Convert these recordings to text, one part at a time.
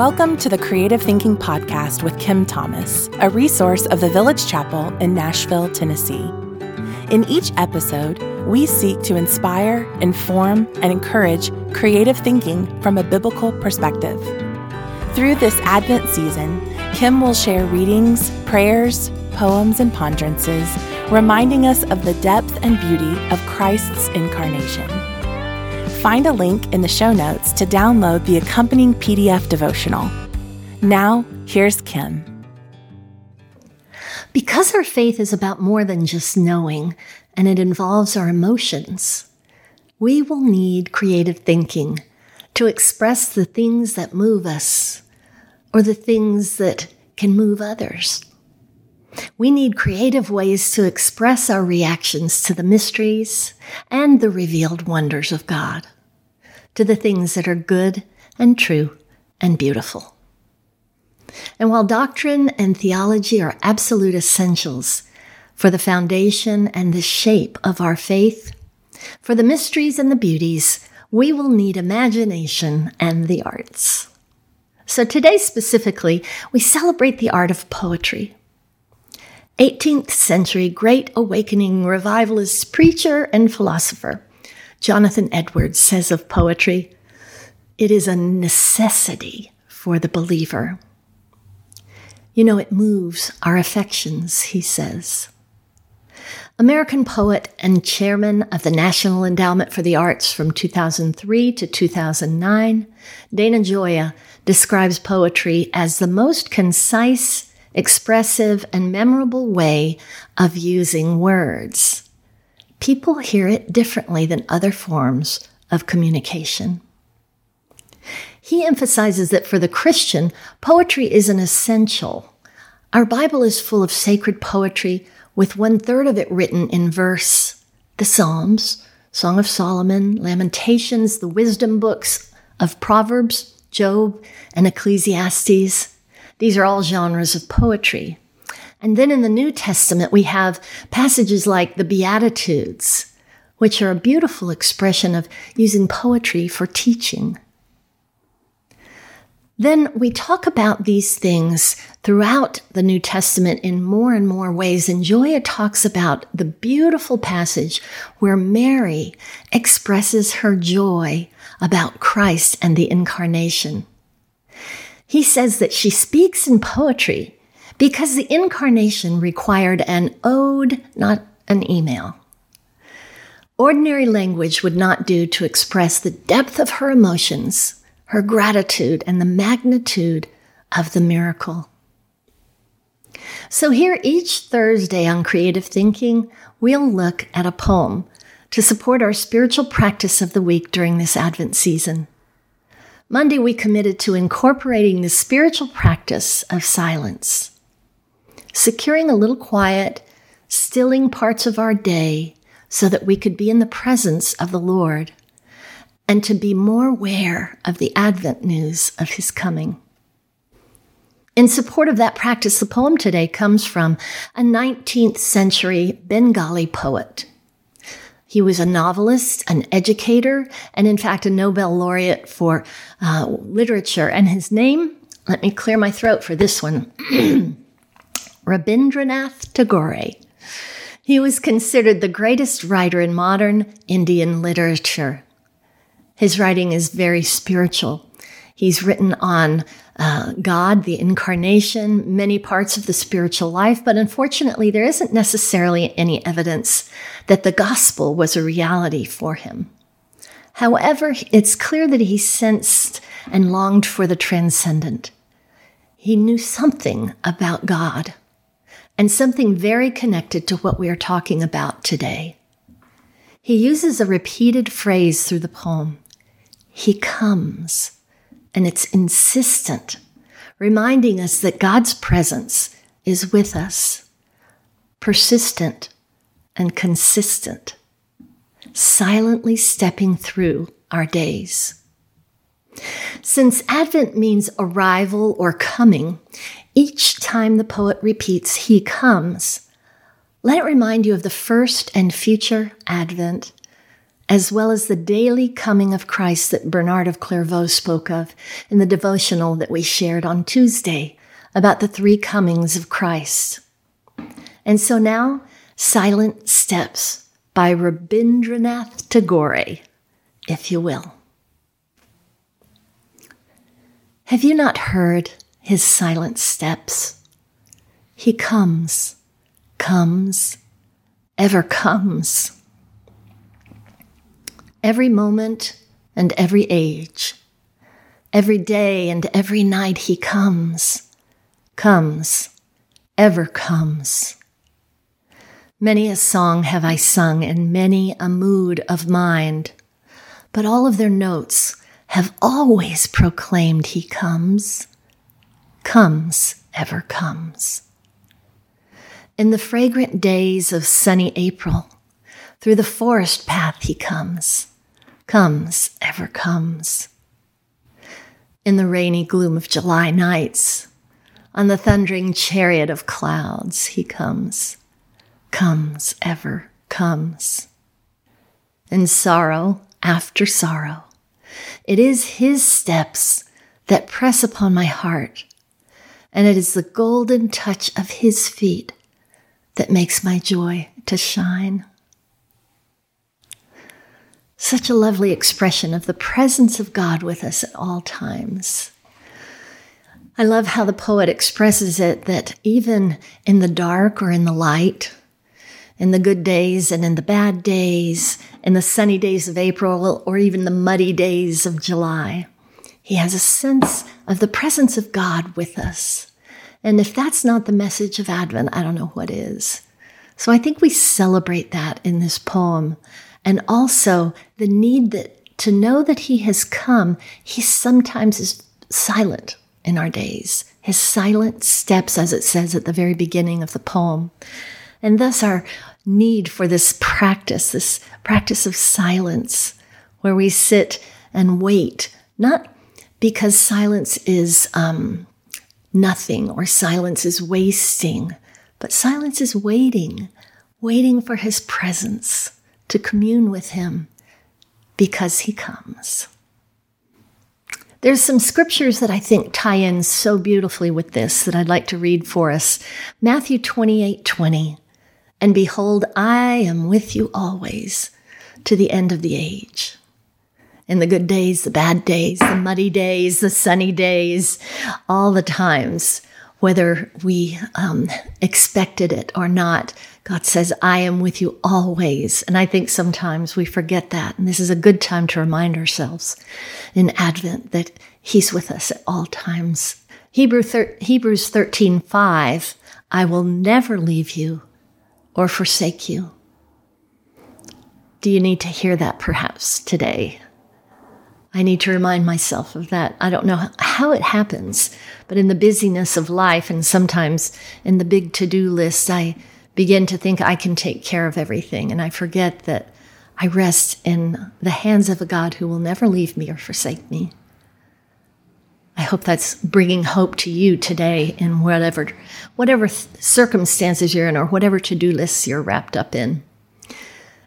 Welcome to the Creative Thinking Podcast with Kim Thomas, a resource of the Village Chapel in Nashville, Tennessee. In each episode, we seek to inspire, inform, and encourage creative thinking from a biblical perspective. Through this Advent season, Kim will share readings, prayers, poems, and ponderances, reminding us of the depth and beauty of Christ's incarnation. Find a link in the show notes to download the accompanying PDF devotional. Now, here's Kim. Because our faith is about more than just knowing, and it involves our emotions, we will need creative thinking to express the things that move us or the things that can move others. We need creative ways to express our reactions to the mysteries and the revealed wonders of God, to the things that are good and true and beautiful. And while doctrine and theology are absolute essentials for the foundation and the shape of our faith, for the mysteries and the beauties, we will need imagination and the arts. So today specifically, we celebrate the art of poetry. 18th century Great Awakening revivalist preacher and philosopher Jonathan Edwards says of poetry, it is a necessity for the believer. You know, it moves our affections, he says. American poet and chairman of the National Endowment for the Arts from 2003 to 2009, Dana Gioia describes poetry as the most concise, expressive, and memorable way of using words. People hear it differently than other forms of communication. He emphasizes that for the Christian, poetry is an essential. Our Bible is full of sacred poetry, with one third of it written in verse. The Psalms, Song of Solomon, Lamentations, the wisdom books of Proverbs, Job, and Ecclesiastes. These are all genres of poetry. And then in the New Testament, we have passages like the Beatitudes, which are a beautiful expression of using poetry for teaching. Then we talk about these things throughout the New Testament in more and more ways. And Gioia talks about the beautiful passage where Mary expresses her joy about Christ and the incarnation. He says that she speaks in poetry because the incarnation required an ode, not an email. Ordinary language would not do to express the depth of her emotions her gratitude, and the magnitude of the miracle. So, here each Thursday on Creative Thinking, we'll look at a poem to support our spiritual practice of the week during this Advent season. Monday, we committed to incorporating the spiritual practice of silence, securing a little quiet, stilling parts of our day so that we could be in the presence of the Lord and to be more aware of the Advent news of his coming. In support of that practice, the poem today comes from a 19th century Bengali poet. He was a novelist, an educator, and in fact, a Nobel laureate for uh, literature. And his name, let me clear my throat for this one Rabindranath Tagore. He was considered the greatest writer in modern Indian literature. His writing is very spiritual. He's written on uh, God, the incarnation, many parts of the spiritual life, but unfortunately, there isn't necessarily any evidence that the gospel was a reality for him. However, it's clear that he sensed and longed for the transcendent. He knew something about God and something very connected to what we are talking about today. He uses a repeated phrase through the poem he comes, and it's insistent, reminding us that God's presence is with us, persistent and consistent, silently stepping through our days. Since Advent means arrival or coming, each time the poet repeats, He comes, let it remind you of the first and future Advent as well as the daily coming of Christ that Bernard of Clairvaux spoke of in the devotional that we shared on Tuesday about the three comings of Christ. And so now, Silent Steps by Rabindranath Tagore, if you will. Have you not heard his silent steps? He comes, comes, ever comes. Every moment and every age, every day and every night he comes, comes, ever comes. Many a song have I sung and many a mood of mind, but all of their notes have always proclaimed he comes, comes, ever comes. In the fragrant days of sunny April, through the forest path he comes, comes, ever comes. In the rainy gloom of July nights, on the thundering chariot of clouds, he comes, comes, ever comes. In sorrow after sorrow, it is His steps that press upon my heart, and it is the golden touch of His feet that makes my joy to shine. Such a lovely expression of the presence of God with us at all times. I love how the poet expresses it that even in the dark or in the light, in the good days and in the bad days, in the sunny days of April or even the muddy days of July. He has a sense of the presence of God with us. And if that's not the message of Advent, I don't know what is. So I think we celebrate that in this poem. And also the need that to know that he has come, he sometimes is silent in our days. His silent steps, as it says at the very beginning of the poem. And thus our need for this practice, this practice of silence, where we sit and wait, not because silence is um, nothing or silence is wasting, but silence is waiting, waiting for his presence to commune with him because he comes. There's some scriptures that I think tie in so beautifully with this that I'd like to read for us. Matthew 28 20. And behold, I am with you always to the end of the age. In the good days, the bad days, the muddy days, the sunny days, all the times, whether we um, expected it or not, God says, I am with you always. And I think sometimes we forget that. And this is a good time to remind ourselves in Advent that He's with us at all times. Hebrew thir- Hebrews 13, 5, I will never leave you or forsake you. Do you need to hear that perhaps today? I need to remind myself of that. I don't know how it happens, but in the busyness of life and sometimes in the big to do list, I begin to think I can take care of everything. And I forget that I rest in the hands of a God who will never leave me or forsake me. I hope that's bringing hope to you today in whatever, whatever circumstances you're in or whatever to do lists you're wrapped up in.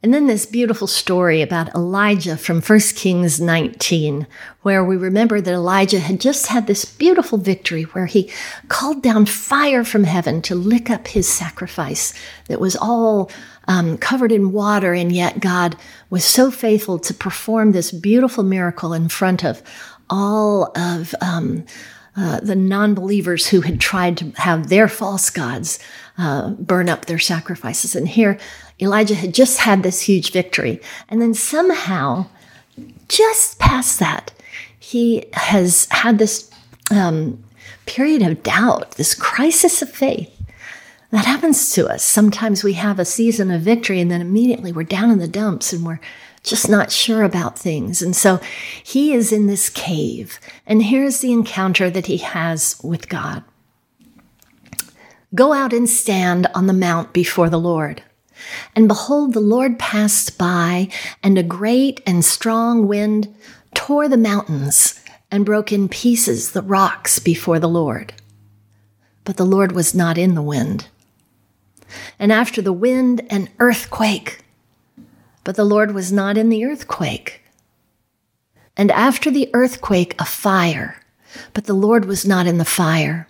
And then this beautiful story about Elijah from 1 Kings 19, where we remember that Elijah had just had this beautiful victory where he called down fire from heaven to lick up his sacrifice that was all um, covered in water. And yet God was so faithful to perform this beautiful miracle in front of all of um, uh, the non believers who had tried to have their false gods uh, burn up their sacrifices. And here, Elijah had just had this huge victory. And then somehow, just past that, he has had this um, period of doubt, this crisis of faith. That happens to us. Sometimes we have a season of victory and then immediately we're down in the dumps and we're just not sure about things. And so he is in this cave, and here's the encounter that he has with God Go out and stand on the mount before the Lord. And behold, the Lord passed by, and a great and strong wind tore the mountains and broke in pieces the rocks before the Lord. But the Lord was not in the wind. And after the wind, an earthquake but the Lord was not in the earthquake. And after the earthquake, a fire, but the Lord was not in the fire.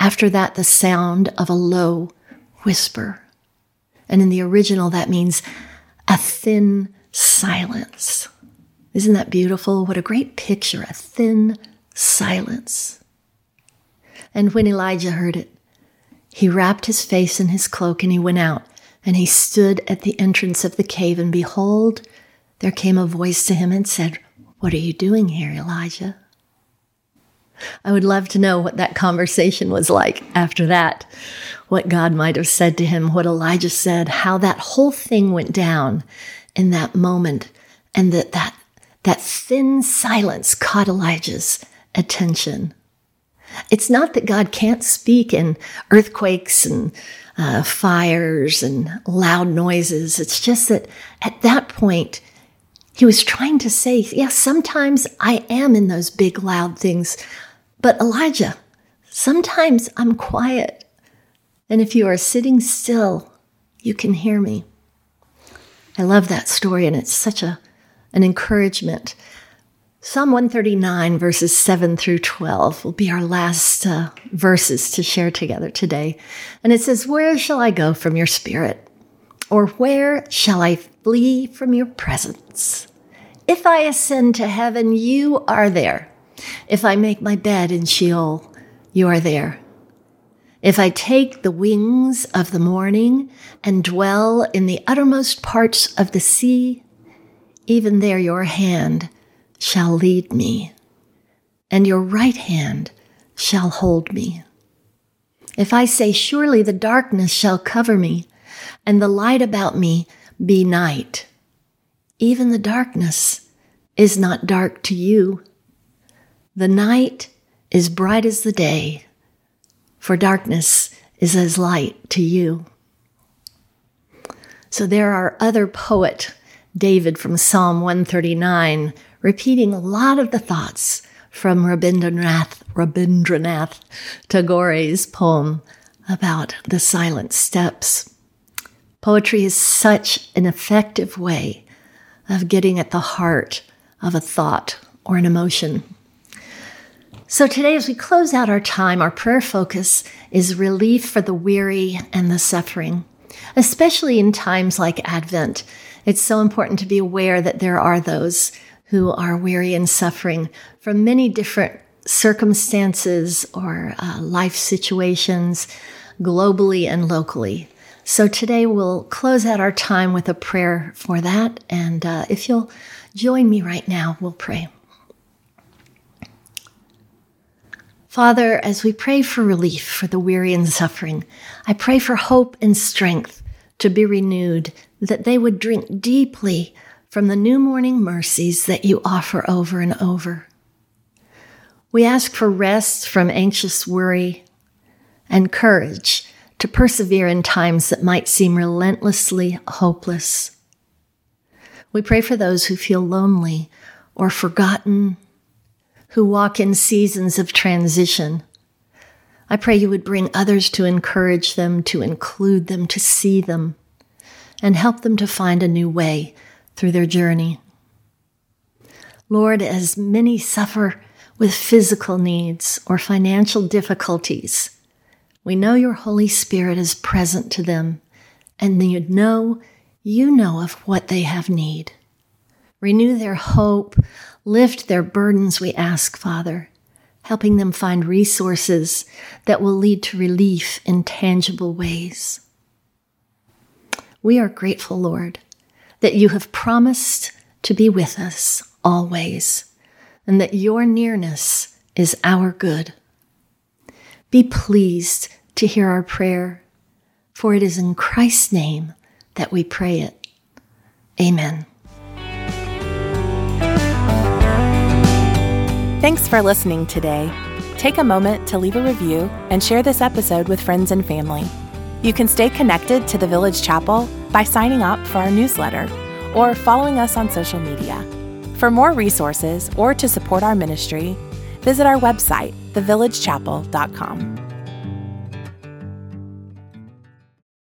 After that, the sound of a low whisper. And in the original, that means a thin silence. Isn't that beautiful? What a great picture, a thin silence. And when Elijah heard it, he wrapped his face in his cloak and he went out, and he stood at the entrance of the cave, and behold, there came a voice to him and said, What are you doing here, Elijah? I would love to know what that conversation was like after that, what God might have said to him, what Elijah said, how that whole thing went down in that moment, and that that, that thin silence caught Elijah's attention. It's not that God can't speak in earthquakes and uh, fires and loud noises. It's just that at that point, he was trying to say, yes, yeah, sometimes I am in those big, loud things, but Elijah, sometimes I'm quiet. And if you are sitting still, you can hear me. I love that story, and it's such a, an encouragement. Psalm 139, verses 7 through 12, will be our last uh, verses to share together today. And it says, Where shall I go from your spirit? Or where shall I flee from your presence? If I ascend to heaven, you are there. If I make my bed in Sheol, you are there. If I take the wings of the morning and dwell in the uttermost parts of the sea, even there your hand shall lead me, and your right hand shall hold me. If I say, Surely the darkness shall cover me, and the light about me be night, even the darkness is not dark to you. The night is bright as the day, for darkness is as light to you. So there are other poet, David from Psalm 139, repeating a lot of the thoughts from Rabindranath, Rabindranath Tagore's poem about the silent steps. Poetry is such an effective way of getting at the heart of a thought or an emotion. So today, as we close out our time, our prayer focus is relief for the weary and the suffering, especially in times like Advent. It's so important to be aware that there are those who are weary and suffering from many different circumstances or uh, life situations, globally and locally. So today we'll close out our time with a prayer for that. And uh, if you'll join me right now, we'll pray. Father, as we pray for relief for the weary and suffering, I pray for hope and strength to be renewed, that they would drink deeply from the new morning mercies that you offer over and over. We ask for rest from anxious worry and courage to persevere in times that might seem relentlessly hopeless. We pray for those who feel lonely or forgotten, who walk in seasons of transition. I pray you would bring others to encourage them, to include them, to see them, and help them to find a new way through their journey. Lord, as many suffer with physical needs or financial difficulties, we know your Holy Spirit is present to them, and you know you know of what they have need. Renew their hope, lift their burdens, we ask, Father, helping them find resources that will lead to relief in tangible ways. We are grateful, Lord, that you have promised to be with us always, and that your nearness is our good. Be pleased to hear our prayer, for it is in Christ's name that we pray it. Amen. Thanks for listening today. Take a moment to leave a review and share this episode with friends and family. You can stay connected to the Village Chapel by signing up for our newsletter or following us on social media. For more resources or to support our ministry, visit our website, thevillagechapel.com.